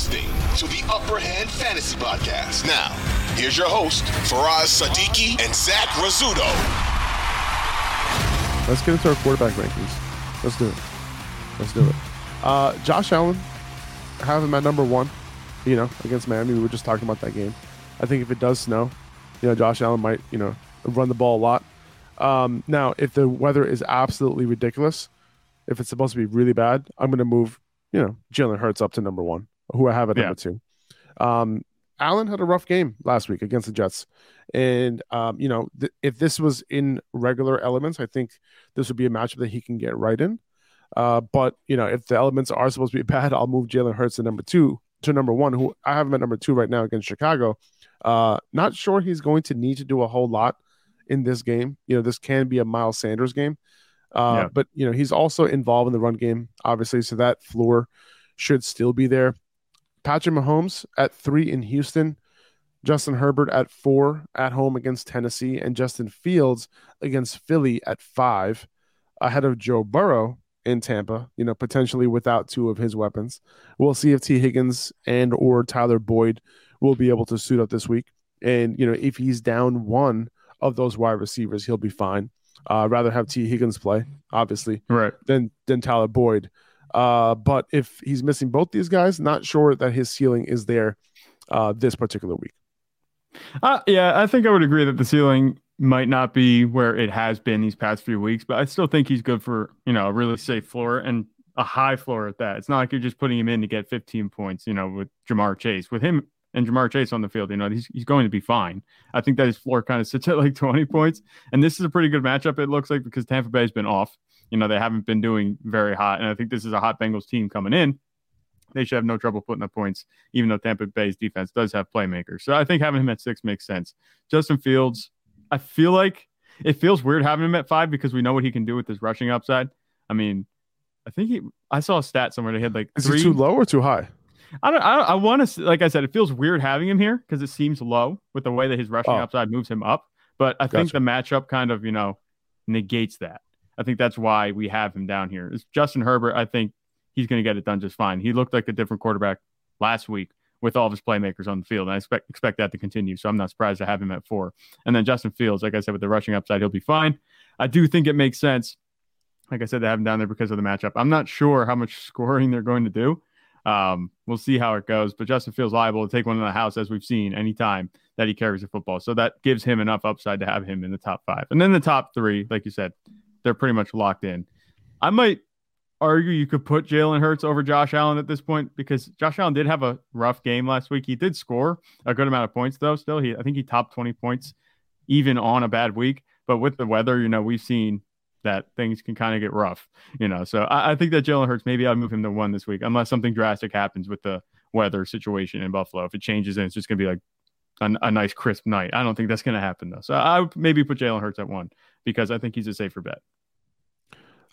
Listening to the Upper Hand Fantasy Podcast. Now, here's your host, Faraz Sadiki and Zach Rizzuto. Let's get into our quarterback rankings. Let's do it. Let's do it. Uh, Josh Allen, have him at number one, you know, against Miami. We were just talking about that game. I think if it does snow, you know, Josh Allen might, you know, run the ball a lot. Um, now, if the weather is absolutely ridiculous, if it's supposed to be really bad, I'm going to move, you know, Jalen Hurts up to number one, who I have at Yeah. number two. Um, Allen had a rough game last week against the Jets. And, um, you know, th- if this was in regular elements, I think this would be a matchup that he can get right in. Uh, but, you know, if the elements are supposed to be bad, I'll move Jalen Hurts to number two, to number one, who I have him at number two right now against Chicago. Uh, not sure he's going to need to do a whole lot in this game. You know, this can be a Miles Sanders game. Uh, Yeah. But, you know, he's also involved in the run game, obviously. So that floor should still be there. Patrick Mahomes at three in Houston, Justin Herbert at four at home against Tennessee, and Justin Fields against Philly at five, ahead of Joe Burrow in Tampa. You know, potentially without two of his weapons. We'll see if Tee Higgins and or Tyler Boyd will be able to suit up this week. And you know, if he's down one of those wide receivers, he'll be fine. Uh, rather have Tee Higgins play, obviously Right. than than Tyler Boyd. Uh, but if he's missing both these guys, not sure that his ceiling is there uh, this particular week. Uh, yeah, I think I would agree that the ceiling might not be where it has been these past few weeks, but I still think he's good for, you know, a really safe floor and a high floor at that. It's not like you're just putting him in to get 15 points, you know, with Ja'Marr Chase. With him and Ja'Marr Chase on the field, you know, he's, he's going to be fine. I think that his floor kind of sits at like 20 points. And this is a pretty good matchup, it looks like, because Tampa Bay's been off. You know, they haven't been doing very hot. And I think this is a hot Bengals team coming in. They should have no trouble putting up points, even though Tampa Bay's defense does have playmakers. So I think having him at six makes sense. Justin Fields, I feel like it feels weird having him at five because we know what he can do with his rushing upside. I mean, I think he, I saw a stat somewhere that he had like Is three. he too low or too high? I don't, I, I want to, like I said, it feels weird having him here because it seems low with the way that his rushing Oh. upside moves him up. But I think the matchup kind of, you know, negates that. I think that's why we have him down here. It's Justin Herbert, I think he's going to get it done just fine. He looked like a different quarterback last week with all of his playmakers on the field. And I expect expect that to continue. So I'm not surprised to have him at four. And then Justin Fields, like I said, with the rushing upside, he'll be fine. I do think it makes sense. Like I said, to have him down there because of the matchup. I'm not sure how much scoring they're going to do. Um, we'll see how it goes. But Justin Fields liable to take one in the house as we've seen anytime that he carries the football. So that gives him enough upside to have him in the top five. And then the top three, like you said, they're pretty much locked in. I might argue you could put Jalen Hurts over Josh Allen at this point because Josh Allen did have a rough game last week. He did score a good amount of points though. Still, he I think he topped 20 points even on a bad week. But with the weather, you know, we've seen that things can kind of get rough, you know. So I, I think that Jalen Hurts, maybe I'd move him to one this week, unless something drastic happens with the weather situation in Buffalo. If it changes and it's just gonna be like a, a nice crisp night. I don't think that's gonna happen though. So I would maybe put Jalen Hurts at one because I think he's a safer bet.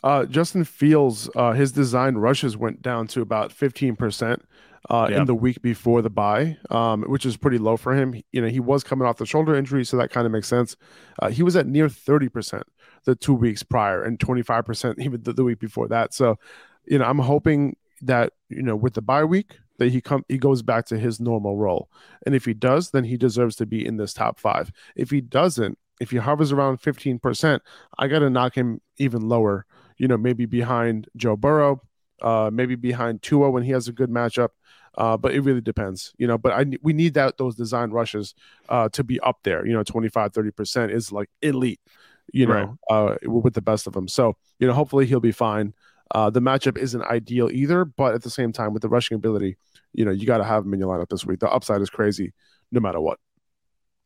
Uh, Justin Fields, uh, his design rushes went down to about 15% uh, Yeah. in the week before the bye, um, which is pretty low for him. You know, he was coming off the shoulder injury, so that kind of makes sense. Uh, he was at near 30% the two weeks prior and 25% even the, the week before that. So, you know, I'm hoping that, you know, with the bye week, that he come he goes back to his normal role. And if he does, then he deserves to be in this top five. If he doesn't, if he hovers around 15%, I got to knock him even lower you know, maybe behind Joe Burrow, uh, maybe behind Tua when he has a good matchup. Uh, but it really depends, you know. But I we need that those design rushes uh, to be up there. You know, 25, 30 percent is like elite. You know, right. uh, with the best of them. So you know, hopefully he'll be fine. Uh, the matchup isn't ideal either, but at the same time, with the rushing ability, you know, you got to have him in your lineup this week. The upside is crazy, no matter what.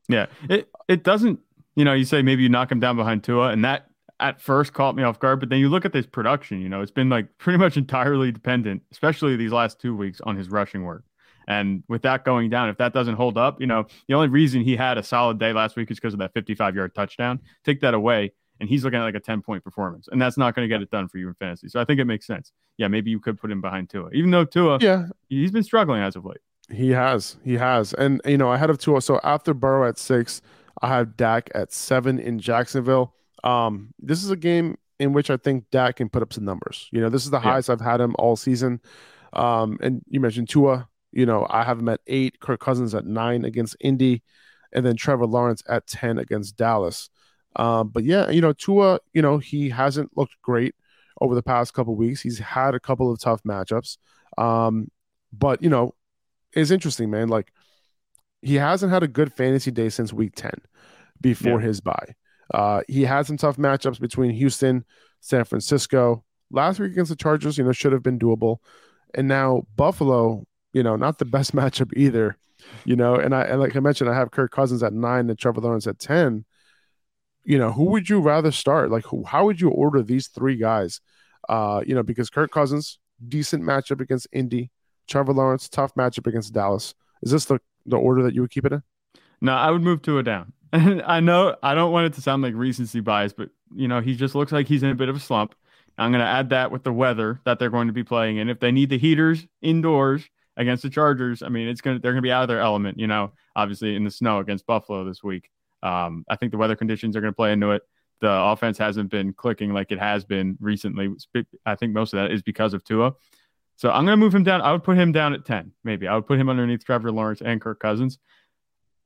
Yeah, it it doesn't. You know, you say maybe you knock him down behind Tua, and that at first caught me off guard. But then you look at this production. You know, it's been like pretty much entirely dependent, especially these last two weeks, on his rushing work. And with that going down, if that doesn't hold up, you know, the only reason he had a solid day last week is because of that 55 yard touchdown. Take that away, and he's looking at like a 10 point performance, and that's not going to get it done for you in fantasy. So I think it makes sense. Yeah, maybe you could put him behind Tua, even though Tua, yeah, he's been struggling as of late. He has, he has, and you know, ahead of Tua. So after Burrow at six, I have Dak at seven in Jacksonville. Um, this is a game in which I think Dak can put up some numbers. You know, this is the highest. I've had him all season. Um, and you mentioned Tua. You know, I have him at eight. Kirk Cousins at nine against Indy, and then Trevor Lawrence at ten against Dallas. Um, but yeah, you know, Tua, you know, he hasn't looked great over the past couple weeks. He's had a couple of tough matchups. Um, but you know, it's interesting, man. Like he hasn't had a good fantasy day since week 10 before yeah. his bye. Uh, he had some tough matchups between Houston, San Francisco. Last week against the Chargers, you know, should have been doable. And now Buffalo, you know, not the best matchup either. You know, and I and like I mentioned, I have Kirk Cousins at nine and Trevor Lawrence at 10 you know, who would you rather start? Like, who, how would you order these three guys? Uh, you know, because Kirk Cousins, decent matchup against Indy, Trevor Lawrence, tough matchup against Dallas. Is this the, the order that you would keep it in? No, I would move Tua down. And I know I don't want it to sound like recency bias, but you know, he just looks like he's in a bit of a slump. I'm going to add that with the weather that they're going to be playing in. If they need the heaters indoors against the Chargers, I mean, it's going to they're going to be out of their element. You know, obviously in the snow against Buffalo this week. Um, I think the weather conditions are going to play into it. The offense hasn't been clicking like it has been recently. I think most of that is because of Tua. So I'm going to move him down. I would put him down at 10, maybe. I would put him underneath Trevor Lawrence and Kirk Cousins.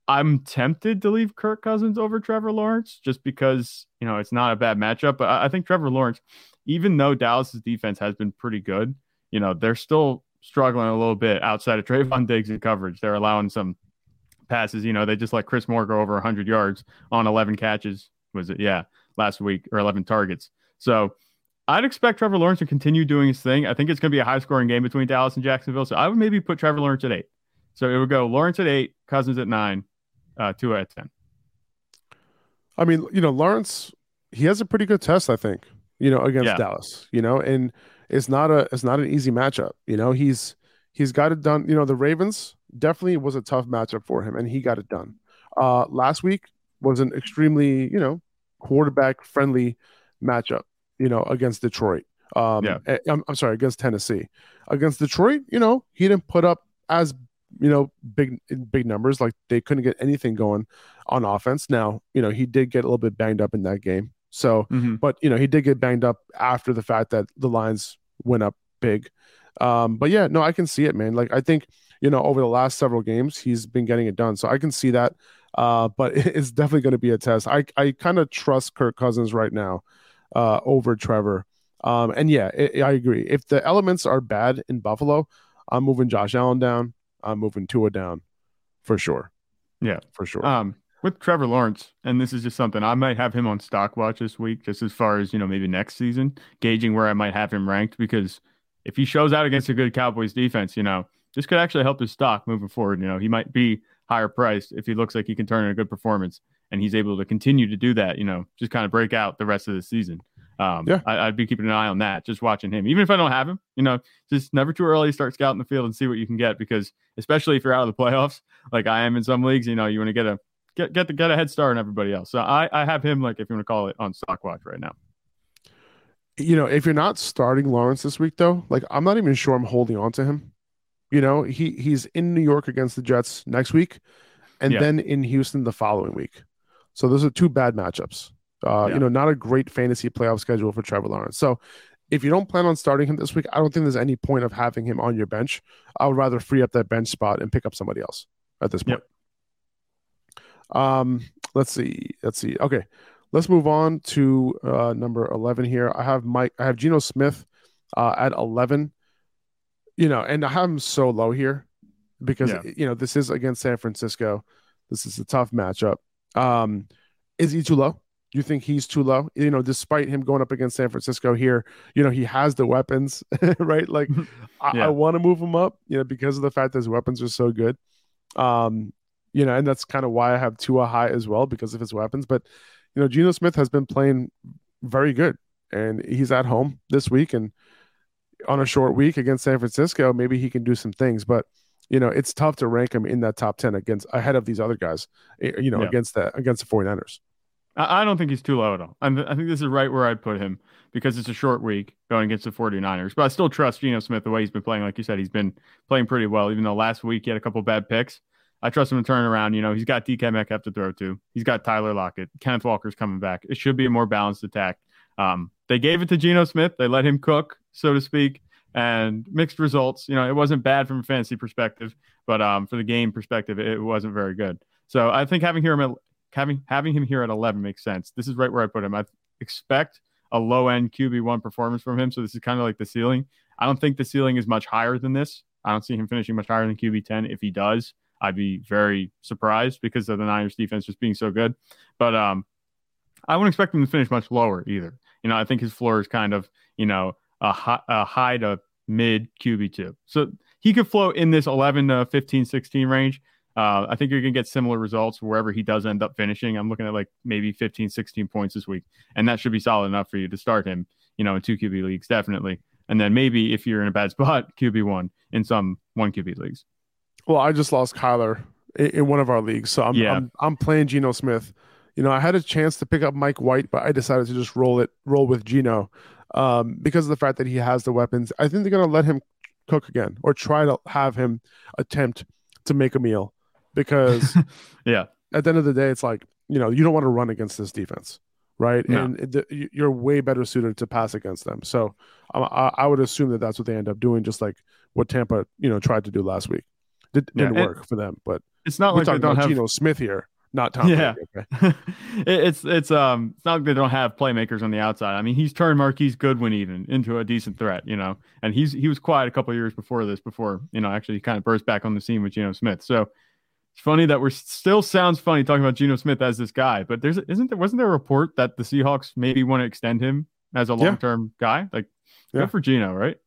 I'm tempted to leave Kirk Cousins over Trevor Lawrence just because, you know, it's not a bad matchup. But I think Trevor Lawrence, even though Dallas's defense has been pretty good, you know, they're still struggling a little bit outside of Trevon Diggs in coverage. They're allowing some passes. You know, they just let Chris Moore go over 100 yards on 11 catches. Was it? Yeah, last week or 11 targets. So I'd expect Trevor Lawrence to continue doing his thing. I think it's going to be a high scoring game between Dallas and Jacksonville. So I would maybe put Trevor Lawrence at eight. So it would go Lawrence at eight, Cousins at nine, uh, Tua at 10. I mean, you know, Lawrence, he has a pretty good test, I think, you know, against yeah. Dallas, you know, and it's not a, it's not an easy matchup. You know, he's, he's got it done. You know, the Ravens, definitely was a tough matchup for him, and he got it done. Uh, last week was an extremely, you know, quarterback friendly matchup, you know, against Detroit. Um, yeah. I'm, I'm sorry, against Tennessee. Against Detroit, you know, he didn't put up as, you know, big big numbers. Like they couldn't get anything going on offense. Now, you know, he did get a little bit banged up in that game. So, mm-hmm. but you know, he did get banged up after the fact that the lines went up big. Um, but yeah, no, I can see it, man. Like I think you know, over the last several games, he's been getting it done. So I can see that. Uh, but it's definitely going to be a test. I, I kind of trust Kirk Cousins right now uh, over Trevor. Um, and yeah, it, I agree. If the elements are bad in Buffalo, I'm moving Josh Allen down. I'm moving Tua down for sure. Yeah, for sure. Um, with Trevor Lawrence, and this is just something I might have him on stock watch this week, just as far as you know, maybe next season, gauging where I might have him ranked. Because if he shows out against a good Cowboys defense, you know, this could actually help his stock moving forward. You know, he might be higher priced if he looks like he can turn in a good performance and he's able to continue to do that, you know, just kind of break out the rest of the season. Um, yeah. I, would be keeping an eye on that, just watching him. Even if I don't have him, you know, just never too early to start scouting the field and see what you can get because especially if you're out of the playoffs, like I am in some leagues, you know, you want to get a get get the get a head start on everybody else. So I, I have him like if you want to call it on stock watch right now. You know, if you're not starting Lawrence this week though, like I'm not even sure I'm holding on to him. You know, he he's in New York against the Jets next week, and yeah. then in Houston the following week. So those are two bad matchups. Uh, yeah. You know, not a great fantasy playoff schedule for Trevor Lawrence. So if you don't plan on starting him this week, I don't think there's any point of having him on your bench. I would rather free up that bench spot and pick up somebody else at this point. Yep. Um, let's see. Let's see. Okay. Let's move on to uh, number 11 here. I have Mike, I have Geno Smith uh, at 11. You know, and I have him so low here because, Yeah. you know, this is against San Francisco. This is a tough matchup. Um, is he too low? You think he's too low? You know, despite him going up against San Francisco here, you know, he has the weapons, right? Like, I, Yeah. I want to move him up, you know, because of the fact that his weapons are so good. Um, you know, and that's kind of why I have Tua high as well because of his weapons. But you know, Geno Smith has been playing very good, and he's at home this week and on a short week against San Francisco. Maybe he can do some things, but you know, it's tough to rank him in that top ten against ahead of these other guys. eh, You know, Yeah. against the against the 49ers. I, don't think he's too low at all. I'm, I think this is right where I'd put him because it's a short week going against the 49ers. But I still trust Geno Smith the way he's been playing. Like you said, he's been playing pretty well, even though last week he had a couple bad picks. I trust him to turn around. You know, he's got DK Metcalf to throw to. He's got Tyler Lockett. Kenneth Walker's coming back. It should be a more balanced attack. Um, they gave it to Geno Smith. They let him cook, so to speak, and mixed results. You know, it wasn't bad from a fantasy perspective, but um, for the game perspective, it wasn't very good. So I think having him having having him here at 11 makes sense. This is right where I put him. I expect a low end QB one performance from him. So this is kind of like the ceiling. I don't think the ceiling is much higher than this. I don't see him finishing much higher than QB 10. If he does, I'd be very surprised because of the Niners defense just being so good. But um, I wouldn't expect him to finish much lower either. You know, I think his floor is kind of you know a high, a high to mid QB two. So he could float in this 11 to 15, 16 range. Uh, I think you're going to get similar results wherever he does end up finishing. I'm looking at like maybe 15, 16 points this week, and that should be solid enough for you to start him, you know, in two QB leagues, definitely. And then maybe if you're in a bad spot, QB one in some one QB leagues. Well, I just lost Kyler in, in one of our leagues, so I'm, Yeah. I'm I'm playing Geno Smith. You know, I had a chance to pick up Mike White, but I decided to just roll it roll with Geno um, because of the fact that he has the weapons. I think they're going to let him cook again or try to have him attempt to make a meal because Yeah. at the end of the day, it's like you know you don't want to run against this defense, right? No. And the, you- you're way better suited to pass against them. So um, I, I would assume that that's what they end up doing, just like what Tampa you know tried to do last week. Did, Yeah, didn't work for them, but It's not like they don't have Geno Smith here, not Tom. Yeah. Brady, okay? It's it's um it's not like they don't have playmakers on the outside. I mean, he's turned Marquise Goodwin even into a decent threat, you know. And he's he was quiet a couple of years before this, before you know actually he kind of burst back on the scene with Geno Smith. So it's funny that we're still sounds funny talking about Geno Smith as this guy, but there's isn't there wasn't there a report that the Seahawks maybe want to extend him as a long term guy? Like Yeah. good for Geno, right?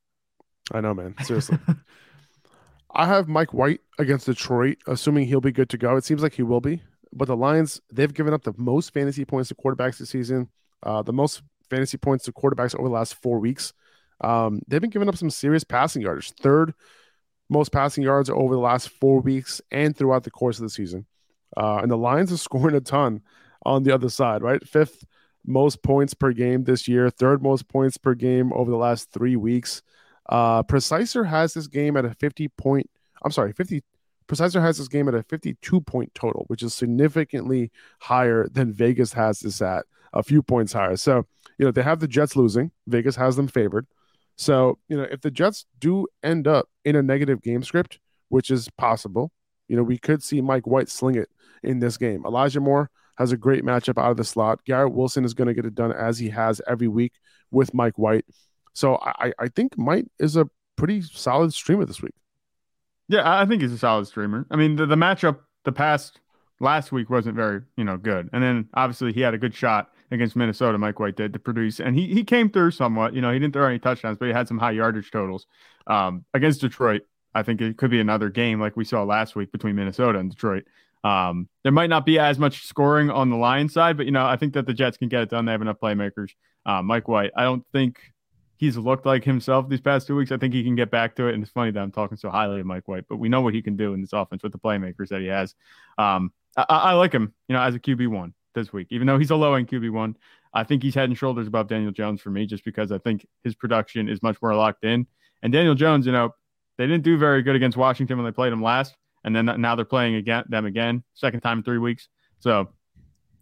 I know, man. Seriously. I have Mike White against Detroit, assuming he'll be good to go. It seems like he will be. But the Lions, they've given up the most fantasy points to quarterbacks this season, uh, the most fantasy points to quarterbacks over the last four weeks. Um, they've been giving up some serious passing yardage, third most passing yards over the last four weeks and throughout the course of the season. Uh, and the Lions are scoring a ton on the other side, right? Fifth most points per game this year, third most points per game over the last three weeks. Uh, Preciser has this game at a 50 point. I'm sorry, 50. Preciser has this game at a 52 point total, which is significantly higher than Vegas has this at, a few points higher. So, you know, they have the Jets losing. Vegas has them favored. So, you know, if the Jets do end up in a negative game script, which is possible, you know, we could see Mike White sling it in this game. Elijah Moore has a great matchup out of the slot. Garrett Wilson is going to get it done as he has every week with Mike White. So I, I think Mike is a pretty solid streamer this week. Yeah, I think he's a solid streamer. I mean, the, the matchup the past last week wasn't very, you know, good. And then obviously he had a good shot against Minnesota, Mike White did to produce. And he he came through somewhat. You know, he didn't throw any touchdowns, but he had some high yardage totals. Um, against Detroit, I think it could be another game like we saw last week between Minnesota and Detroit. Um, there might not be as much scoring on the Lions side, but you know, I think that the Jets can get it done. They have enough playmakers. Uh, Mike White, I don't think he's looked like himself these past two weeks. I think he can get back to it. And it's funny that I'm talking so highly of Mike White, but we know what he can do in this offense with the playmakers that he has. Um, I, I like him, you know, as a QB one this week, even though he's a low end QB one. I think he's head and shoulders above Daniel Jones for me, just because I think his production is much more locked in. And Daniel Jones, you know, they didn't do very good against Washington when they played him last, and then now they're playing again them again, second time in three weeks. So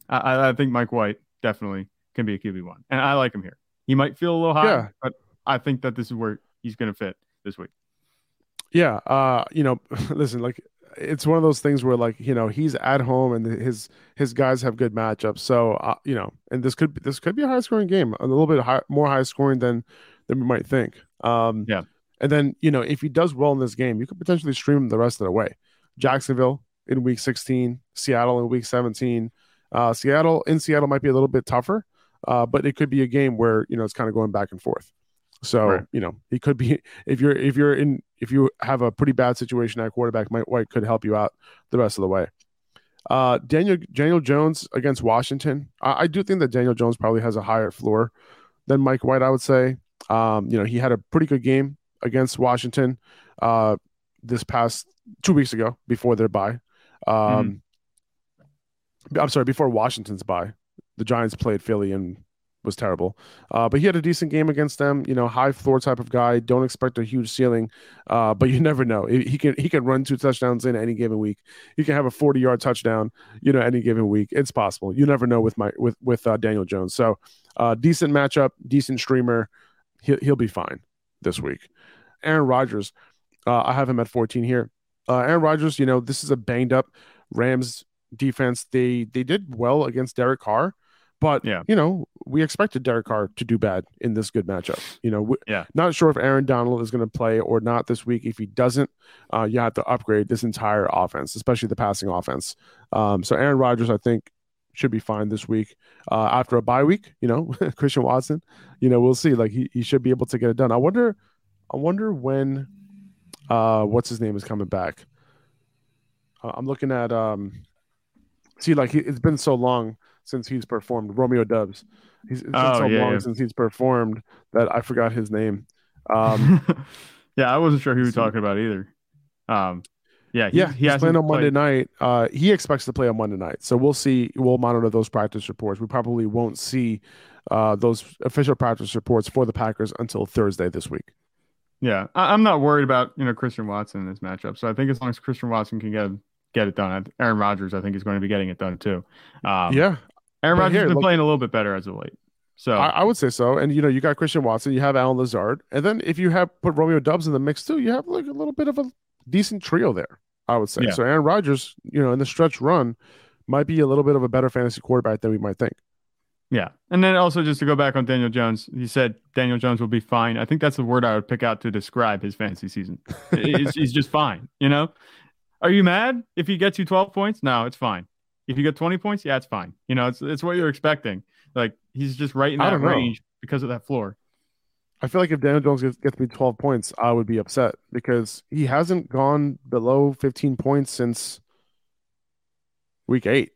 I, I think Mike White definitely can be a QB one, and I like him here. He might feel a little high, Yeah. but I think that this is where he's going to fit this week. Yeah, uh, you know, listen, like it's one of those things where like you know he's at home and his his guys have good matchups. So uh, you know, and this could this could be a high scoring game, a little bit high, more high scoring than than we might think. Um, Yeah. And then you know if he does well in this game, you could potentially stream him the rest of the way. Jacksonville in week 16, Seattle in week 17. Uh, Seattle in Seattle might be a little bit tougher, uh, but it could be a game where you know it's kind of going back and forth. So Right. you know he could be if you're if you're in if you have a pretty bad situation at quarterback, Mike White could help you out the rest of the way. Uh, Daniel Daniel Jones against Washington. I, I do think that Daniel Jones probably has a higher floor than Mike White. I would say. Um, you know he had a pretty good game against Washington uh, this past two weeks ago before their bye. Um, I'm sorry, before Washington's bye, the Giants played Philly and was terrible. Uh, but he had a decent game against them. You know, high floor type of guy. Don't expect a huge ceiling, uh, but you never know. He can he can run two touchdowns in any given week. He can have a 40 yard touchdown. You know, any given week. It's possible. You never know with my with with uh, Daniel Jones. So, uh, decent matchup, decent streamer. He'll he'll be fine this week. Aaron Rodgers, uh, I have him at 14 here. Uh, Aaron Rodgers, you know, this is a banged up Rams defense. They they did well against Derek Carr, but Yeah. you know, we expected Derek Carr to do bad in this good matchup. You know, we, Yeah. not sure if Aaron Donald is going to play or not this week. If he doesn't, uh, you have to upgrade this entire offense, especially the passing offense. Um, so Aaron Rodgers, I think, should be fine this week. Uh, after a bye week, you know, Christian Watson, you know, we'll see. Like he, he should be able to get it done. I wonder, I wonder when, uh, what's his name is coming back. Uh, I'm looking at, um, see, like he, it's been so long since he's performed. Romeo Doubs. He's it's been Oh, so yeah, long yeah. since he's performed that I forgot his name. Um, yeah, I wasn't sure who you were so- talking about either. Um, yeah, he, yeah, he he's playing on Monday played- night. Uh, he expects to play on Monday night, so we'll see. We'll monitor those practice reports. We probably won't see uh, those official practice reports for the Packers until Thursday this week. Yeah, I, I'm not worried about you know Christian Watson in this matchup. So I think as long as Christian Watson can get get it done, Aaron Rodgers I think is going to be getting it done too. Um, yeah, Aaron Rodgers has been look- playing a little bit better as of late. So I, I would say so. And you know, you got Christian Watson, you have Allen Lazard, and then if you have put Romeo Doubs in the mix too, you have like a little bit of a decent trio there. I would say. Yeah. So Aaron Rodgers, you know, in the stretch run, might be a little bit of a better fantasy quarterback than we might think. Yeah. And then also just to go back on Daniel Jones, he said Daniel Jones will be fine. I think that's the word I would pick out to describe his fantasy season. he's, he's just fine. You know, are you mad if he gets you 12 points? No, it's fine. If you get 20 points, yeah, it's fine. You know, it's, it's what you're expecting. Like he's just right in that range because of that floor. I feel like if Daniel Jones gets, gets me 12 points, I would be upset because he hasn't gone below 15 points since week eight.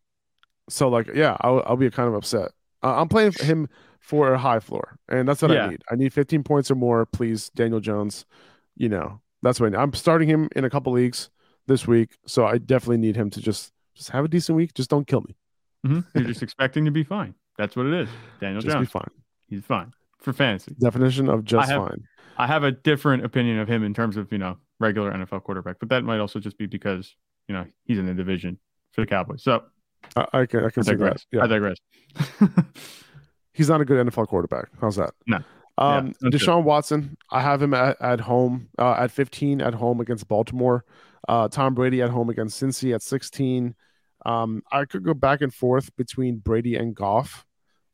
So, like, yeah, I'll, I'll be kind of upset. Uh, I'm playing him for a high floor, and that's what Yeah. I need. I need 15 points or more, please, Daniel Jones. You know, that's what I need. I'm starting him in a couple leagues this week, so I definitely need him to just just have a decent week. Just don't kill me. Mhm. You're just expecting to be fine. That's what it is. Daniel Just be fine. He's fine for fantasy. Definition of just have- fine. I have a different opinion of him in terms of, you know, regular NFL quarterback, but that might also just be because, you know, he's in the division for the Cowboys. So I, I can I I can that. digress. Yeah. I digress. he's not a good NFL quarterback. How's that? No. Um, Yeah, Deshaun Watson, I have him at, at home uh, at 15 at home against Baltimore. Uh, Tom Brady at home against Cincy at 16. Um, I could go back and forth between Brady and Goff,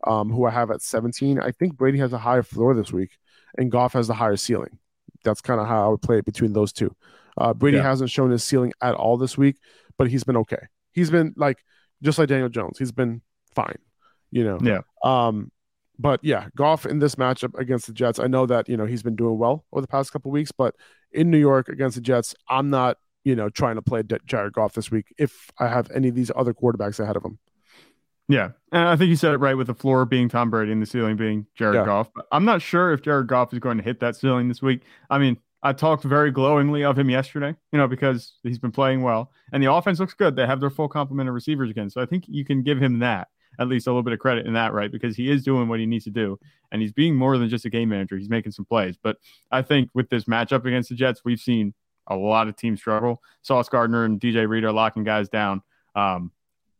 um, who I have at 17. I think Brady has a higher floor this week, and Goff has the higher ceiling. That's kind of how I would play it between those two. Uh, Brady Yeah. hasn't shown his ceiling at all this week, but he's been okay. He's been like just like Daniel Jones. He's been fine. You know. Yeah. Um, but yeah, Goff in this matchup against the Jets, I know that you know he's been doing well over the past couple weeks, but in New York against the Jets, I'm not you know trying to play Jared Goff this week if I have any of these other quarterbacks ahead of him. Yeah. And I think you said it right with the floor being Tom Brady and the ceiling being Jared Yeah. Goff. But I'm not sure if Jared Goff is going to hit that ceiling this week. I mean, I talked very glowingly of him yesterday, you know, because he's been playing well and the offense looks good. They have their full complement of receivers again. So I think you can give him that, at least a little bit of credit in that, right? Because he is doing what he needs to do and he's being more than just a game manager. He's making some plays. But I think with this matchup against the Jets, we've seen a lot of teams struggle. Sauce Gardner and DJ Reed are locking guys down. Um,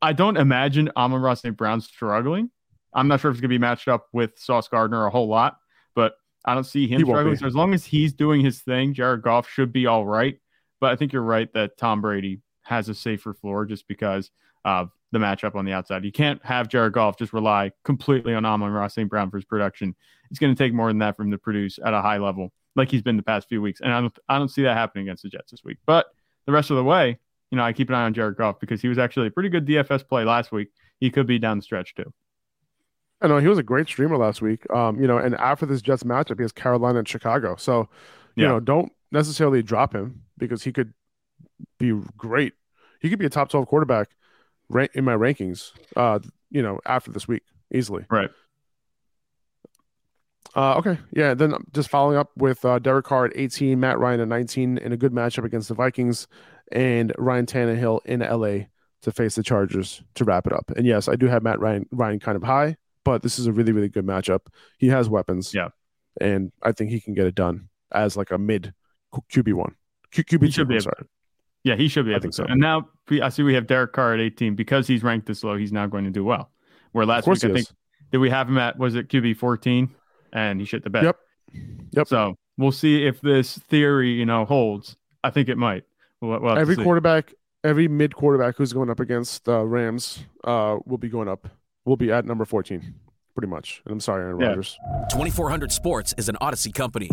I don't imagine Amon-Ra St. Brown struggling. I'm not sure if it's going to be matched up with Sauce Gardner a whole lot, but I don't see him He struggling. So as long as he's doing his thing, Jared Goff should be all right. But I think you're right that Tom Brady has a safer floor just because of the matchup on the outside. You can't have Jared Goff just rely completely on Amon-Ra St. Brown for his production. It's going to take more than that for him to produce at a high level like he's been the past few weeks. And I don't I don't see that happening against the Jets this week. But the rest of the way, you know, I keep an eye on Jared Goff because he was actually a pretty good DFS play last week. He could be down the stretch too. I know he was a great streamer last week. Um, you know, and after this Jets matchup, he has Carolina and Chicago. So, you yeah. know, don't necessarily drop him because he could be great. He could be a top 12 quarterback in my rankings, uh, you know, after this week easily. Right. Uh, okay. Yeah. Then just following up with uh, Derek Carr at 18, Matt Ryan at 19 in a good matchup against the Vikings and Ryan Tannehill in LA to face the Chargers to wrap it up. And yes, I do have Matt Ryan, Ryan kind of high, but this is a really, really good matchup. He has weapons. Yeah. And I think he can get it done as like a mid QB1. Q- QB2, he should be sorry. Yeah, he should be able to. So. And now I see we have Derek Carr at 18 because he's ranked this low. He's now going to do well. Where last week I think did we have him at was it QB 14 and he shit the bed. Yep. Yep. So we'll see if this theory you know holds. I think it might. We'll, we'll every quarterback, every mid quarterback who's going up against uh, Rams uh, will be going up. Will be at number 14, pretty much. And I'm sorry, Aaron yeah. Rodgers. 2400 Sports is an Audacy company.